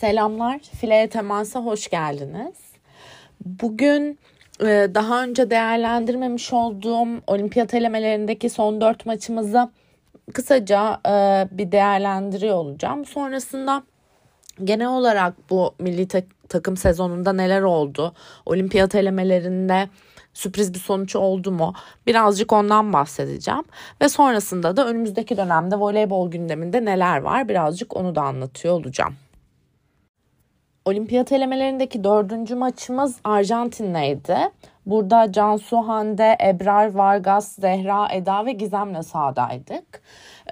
Selamlar, Fileye Temas'a hoş geldiniz. Bugün e, daha önce değerlendirmemiş olduğum olimpiyat elemelerindeki son dört maçımızı kısaca e, bir değerlendiriyor olacağım. Sonrasında genel olarak bu milli takım sezonunda neler oldu? Olimpiyat elemelerinde sürpriz bir sonuç oldu mu? Birazcık ondan bahsedeceğim. Ve sonrasında da önümüzdeki dönemde voleybol gündeminde neler var? Birazcık onu da anlatıyor olacağım. Olimpiyat elemelerindeki dördüncü maçımız Arjantin'leydi. Burada Cansu Hande, Ebrar Vargas, Zehra, Eda ve Gizem'le sahadaydık.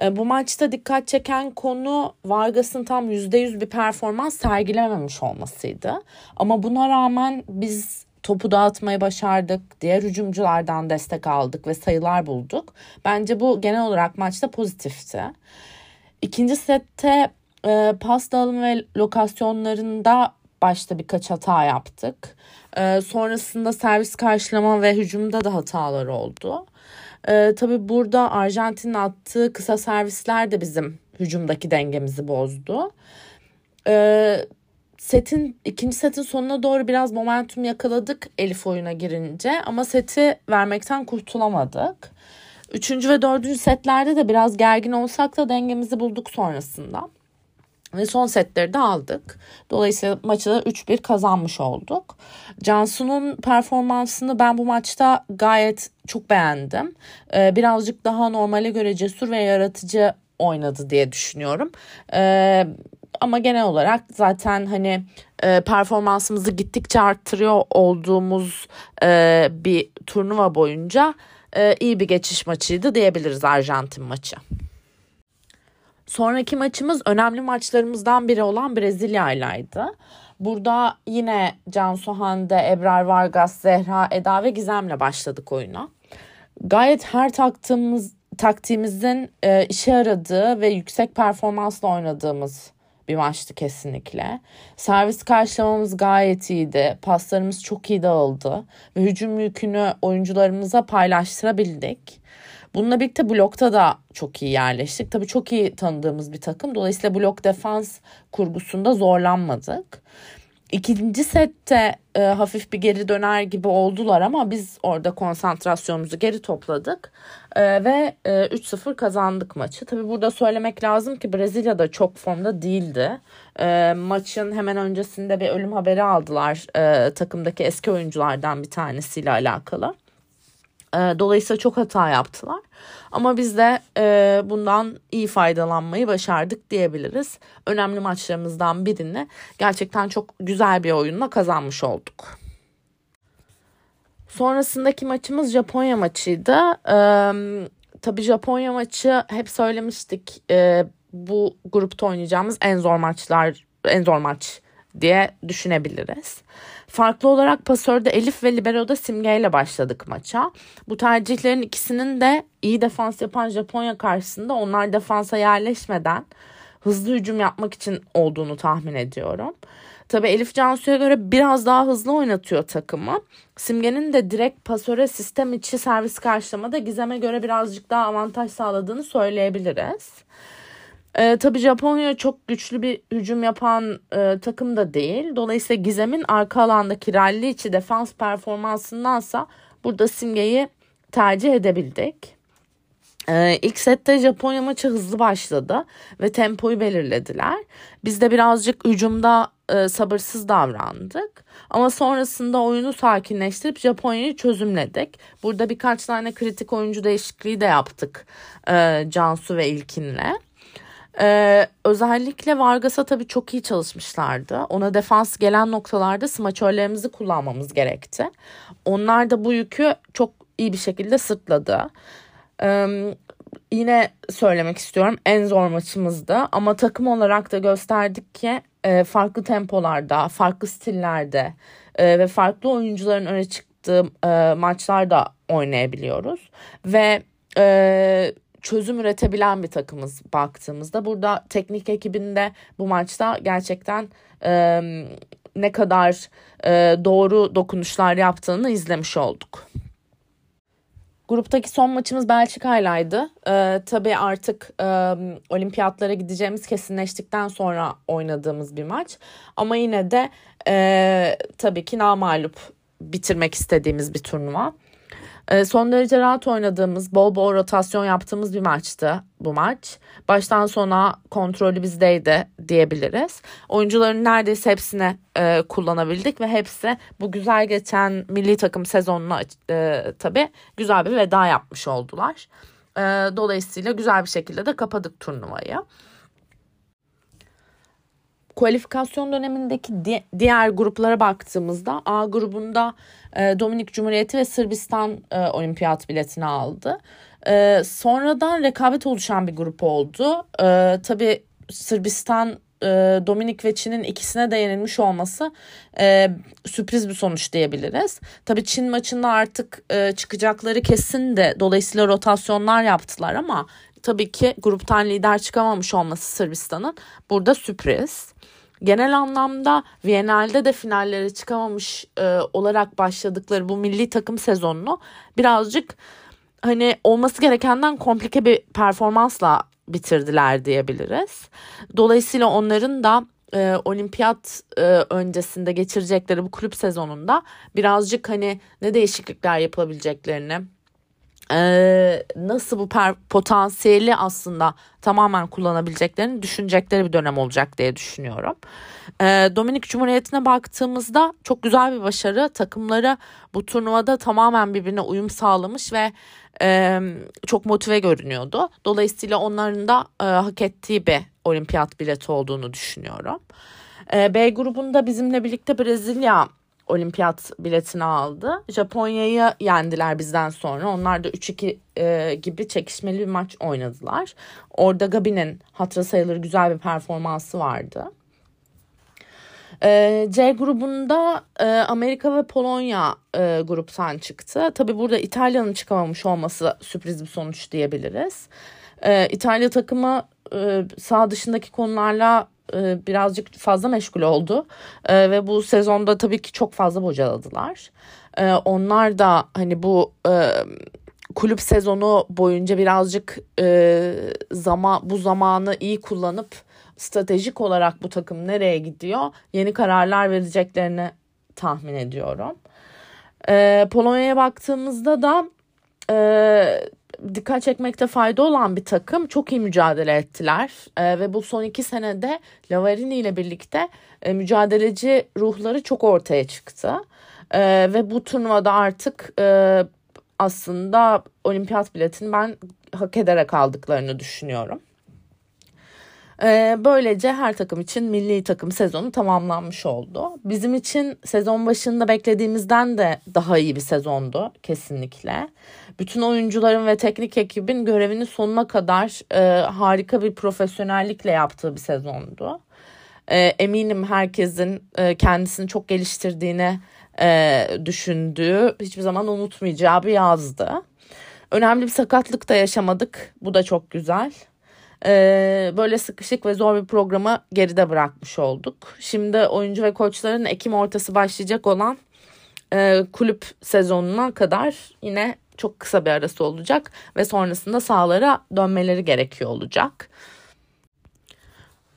E, bu maçta dikkat çeken konu Vargas'ın tam %100 bir performans sergilememiş olmasıydı. Ama buna rağmen biz topu dağıtmayı başardık. Diğer hücumculardan destek aldık ve sayılar bulduk. Bence bu genel olarak maçta pozitifti. İkinci sette e, pas dağılımı ve lokasyonlarında başta birkaç hata yaptık. E, sonrasında servis karşılama ve hücumda da hatalar oldu. E, tabii burada Arjantin'in attığı kısa servisler de bizim hücumdaki dengemizi bozdu. E, setin ikinci setin sonuna doğru biraz momentum yakaladık Elif oyuna girince ama seti vermekten kurtulamadık. Üçüncü ve dördüncü setlerde de biraz gergin olsak da dengemizi bulduk sonrasında. Ve son setleri de aldık. Dolayısıyla maçı da 3-1 kazanmış olduk. Cansu'nun performansını ben bu maçta gayet çok beğendim. Ee, birazcık daha normale göre cesur ve yaratıcı oynadı diye düşünüyorum. Ee, ama genel olarak zaten hani e, performansımızı gittikçe arttırıyor olduğumuz e, bir turnuva boyunca e, iyi bir geçiş maçıydı diyebiliriz Arjantin maçı. Sonraki maçımız önemli maçlarımızdan biri olan Brezilya ile'ydi. Burada yine Cansu Hande, Ebrar Vargas, Zehra, Eda ve Gizem'le başladık oyuna. Gayet her taktığımız taktiğimizin e, işe yaradığı ve yüksek performansla oynadığımız bir maçtı kesinlikle. Servis karşılamamız gayet iyiydi. Paslarımız çok iyi dağıldı ve hücum yükünü oyuncularımıza paylaştırabildik. Bununla birlikte blokta da çok iyi yerleştik. Tabii çok iyi tanıdığımız bir takım. Dolayısıyla blok defans kurgusunda zorlanmadık. İkinci sette e, hafif bir geri döner gibi oldular ama biz orada konsantrasyonumuzu geri topladık e, ve e, 3-0 kazandık maçı. Tabii burada söylemek lazım ki Brezilya da çok formda değildi. E, maçın hemen öncesinde bir ölüm haberi aldılar e, takımdaki eski oyunculardan bir tanesiyle alakalı. E, dolayısıyla çok hata yaptılar. Ama biz de e, bundan iyi faydalanmayı başardık diyebiliriz. Önemli maçlarımızdan birini gerçekten çok güzel bir oyunla kazanmış olduk. Sonrasındaki maçımız Japonya maçıydı. Ee, tabii Japonya maçı hep söylemiştik. Ee, bu grupta oynayacağımız en zor maçlar, en zor maç diye düşünebiliriz. Farklı olarak pasörde Elif ve Libero'da Simge ile başladık maça. Bu tercihlerin ikisinin de iyi defans yapan Japonya karşısında onlar defansa yerleşmeden hızlı hücum yapmak için olduğunu tahmin ediyorum. Tabii Elif Cansu'ya göre biraz daha hızlı oynatıyor takımı. Simge'nin de direkt pasöre sistem içi servis karşılamada Gizem'e göre birazcık daha avantaj sağladığını söyleyebiliriz. E, tabii Japonya çok güçlü bir hücum yapan e, takım da değil. Dolayısıyla Gizem'in arka alandaki ralli içi defans performansındansa burada Simge'yi tercih edebildik. Ee, ilk sette Japonya maçı hızlı başladı ve tempoyu belirlediler. Biz de birazcık hücumda e, sabırsız davrandık. Ama sonrasında oyunu sakinleştirip Japonya'yı çözümledik. Burada birkaç tane kritik oyuncu değişikliği de yaptık e, Cansu ve İlkin'le. Ee, özellikle Vargas'a tabii çok iyi çalışmışlardı. Ona defans gelen noktalarda smaçörlerimizi kullanmamız gerekti. Onlar da bu yükü çok iyi bir şekilde sırtladı. Ee, yine söylemek istiyorum en zor maçımızdı ama takım olarak da gösterdik ki e, farklı tempolarda, farklı stillerde e, ve farklı oyuncuların öne çıktığı e, maçlarda oynayabiliyoruz. Ve e, çözüm üretebilen bir takımız baktığımızda. Burada teknik ekibinde bu maçta gerçekten e, ne kadar e, doğru dokunuşlar yaptığını izlemiş olduk. Gruptaki son maçımız Belçika'ylaydı. Ee, tabii artık e, olimpiyatlara gideceğimiz kesinleştikten sonra oynadığımız bir maç. Ama yine de e, tabii ki namalup bitirmek istediğimiz bir turnuva. E, son derece rahat oynadığımız, bol bol rotasyon yaptığımız bir maçtı bu maç. Baştan sona kontrolü bizdeydi diyebiliriz. Oyuncuların neredeyse hepsine e, kullanabildik ve hepsi bu güzel geçen milli takım sezonuna e, tabii güzel bir veda yapmış oldular. E, dolayısıyla güzel bir şekilde de kapadık turnuvayı kualifikasyon dönemindeki di- diğer gruplara baktığımızda A grubunda e, Dominik Cumhuriyeti ve Sırbistan e, olimpiyat biletini aldı. E, sonradan rekabet oluşan bir grup oldu. E, tabii Sırbistan e, Dominik ve Çin'in ikisine de yenilmiş olması e, sürpriz bir sonuç diyebiliriz. Tabii Çin maçında artık e, çıkacakları kesin de dolayısıyla rotasyonlar yaptılar ama tabii ki gruptan lider çıkamamış olması Sırbistan'ın burada sürpriz genel anlamda Viyana'da de finallere çıkamamış e, olarak başladıkları bu milli takım sezonunu birazcık hani olması gerekenden komplike bir performansla bitirdiler diyebiliriz. Dolayısıyla onların da e, olimpiyat e, öncesinde geçirecekleri bu kulüp sezonunda birazcık hani ne değişiklikler yapabileceklerini e, nasıl bu potansiyeli aslında tamamen kullanabileceklerini düşünecekleri bir dönem olacak diye düşünüyorum. E, Dominik Cumhuriyeti'ne baktığımızda çok güzel bir başarı. Takımları bu turnuvada tamamen birbirine uyum sağlamış ve e, çok motive görünüyordu. Dolayısıyla onların da e, hak ettiği bir olimpiyat bileti olduğunu düşünüyorum. E, B grubunda bizimle birlikte Brezilya olimpiyat biletini aldı. Japonya'yı yendiler bizden sonra. Onlar da 3-2 e, gibi çekişmeli bir maç oynadılar. Orada Gabi'nin hatıra sayılır güzel bir performansı vardı. E, C grubunda e, Amerika ve Polonya e, gruptan çıktı. Tabi burada İtalya'nın çıkamamış olması sürpriz bir sonuç diyebiliriz. E, İtalya takımı e, sağ dışındaki konularla e, birazcık fazla meşgul oldu e, ve bu sezonda tabii ki çok fazla bocaladılar. E, onlar da hani bu kulüp sezonu boyunca birazcık zaman bu zamanı iyi kullanıp stratejik olarak bu takım nereye gidiyor yeni kararlar vereceklerini tahmin ediyorum. Polonya'ya baktığımızda da dikkat çekmekte fayda olan bir takım çok iyi mücadele ettiler e, ve bu son iki senede Lavarini ile birlikte e, mücadeleci ruhları çok ortaya çıktı e, ve bu turnuvada artık e, aslında olimpiyat biletini ben hak ederek aldıklarını düşünüyorum. Ee, böylece her takım için milli takım sezonu tamamlanmış oldu. Bizim için sezon başında beklediğimizden de daha iyi bir sezondu kesinlikle. Bütün oyuncuların ve teknik ekibin görevini sonuna kadar e, harika bir profesyonellikle yaptığı bir sezondu. E, eminim herkesin e, kendisini çok geliştirdiğini e, düşündüğü, hiçbir zaman unutmayacağı bir yazdı. Önemli bir sakatlık da yaşamadık. Bu da çok güzel e, böyle sıkışık ve zor bir programı geride bırakmış olduk. Şimdi oyuncu ve koçların Ekim ortası başlayacak olan e, kulüp sezonuna kadar yine çok kısa bir arası olacak ve sonrasında sahalara dönmeleri gerekiyor olacak.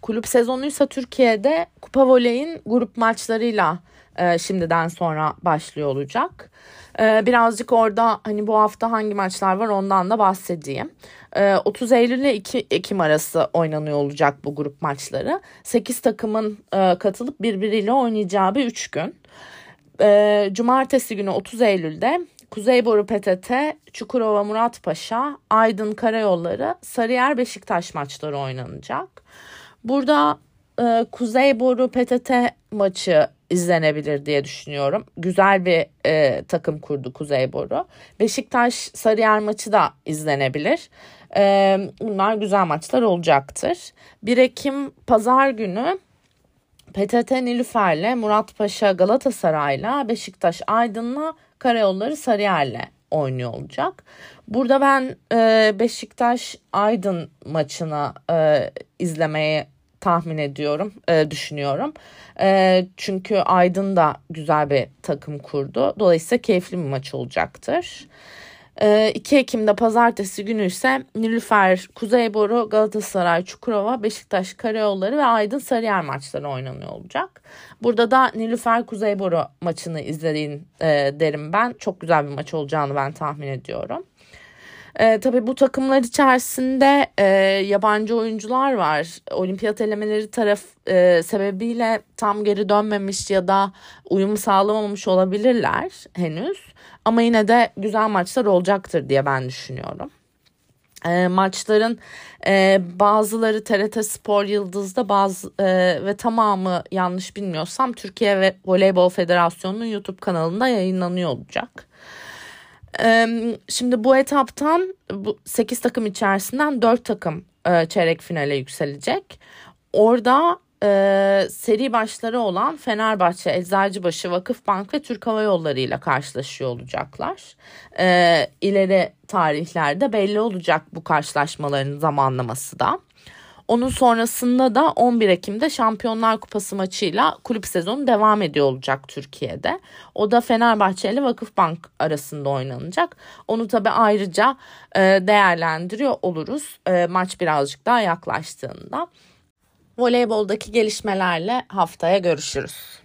Kulüp sezonuysa Türkiye'de Kupa Voley'in grup maçlarıyla e, şimdiden sonra başlıyor olacak. E, birazcık orada hani bu hafta hangi maçlar var ondan da bahsedeyim. 30 ee, Eylül ile 2 Ekim arası oynanıyor olacak bu grup maçları. 8 takımın e, katılıp birbiriyle oynayacağı bir 3 gün. Ee, cumartesi günü 30 Eylül'de Kuzeyboru PTT, Çukurova Muratpaşa, Aydın Karayolları, Sarıyer Beşiktaş maçları oynanacak. Burada e, Kuzeyboru PTT maçı izlenebilir diye düşünüyorum. Güzel bir e, takım kurdu Kuzeyboru. Beşiktaş Sarıyer maçı da izlenebilir. E, bunlar güzel maçlar olacaktır. 1 Ekim pazar günü PTT Nilüfer'le Muratpaşa Galatasaray'la Beşiktaş Aydın'la Karayolları Sarıyer'le oynuyor olacak. Burada ben e, Beşiktaş Aydın maçını e, izlemeyi tahmin ediyorum, e, düşünüyorum. E, çünkü Aydın da güzel bir takım kurdu. Dolayısıyla keyifli bir maç olacaktır. 2 ee, Ekim'de pazartesi günü ise Nilüfer, Kuzeyboru, Galatasaray, Çukurova, Beşiktaş Karayolları ve Aydın Sarıyer maçları oynanıyor olacak. Burada da Nilüfer Kuzeyboru maçını izleyin e, derim ben. Çok güzel bir maç olacağını ben tahmin ediyorum. E, tabii bu takımlar içerisinde e, yabancı oyuncular var. Olimpiyat elemeleri taraf e, sebebiyle tam geri dönmemiş ya da uyum sağlamamış olabilirler henüz. Ama yine de güzel maçlar olacaktır diye ben düşünüyorum. E, maçların e, bazıları TRT Spor Yıldız'da bazı e, ve tamamı yanlış bilmiyorsam Türkiye ve Voleybol Federasyonu'nun YouTube kanalında yayınlanıyor olacak. Şimdi bu etaptan bu 8 takım içerisinden 4 takım e, çeyrek finale yükselecek. Orada e, seri başları olan Fenerbahçe, Eczacıbaşı, Vakıfbank ve Türk Hava Yolları ile karşılaşıyor olacaklar. E, tarihlerde belli olacak bu karşılaşmaların zamanlaması da. Onun sonrasında da 11 Ekim'de Şampiyonlar Kupası maçıyla kulüp sezonu devam ediyor olacak Türkiye'de. O da Fenerbahçe ile Vakıfbank arasında oynanacak. Onu tabii ayrıca e, değerlendiriyor oluruz e, maç birazcık daha yaklaştığında. Voleyboldaki gelişmelerle haftaya görüşürüz.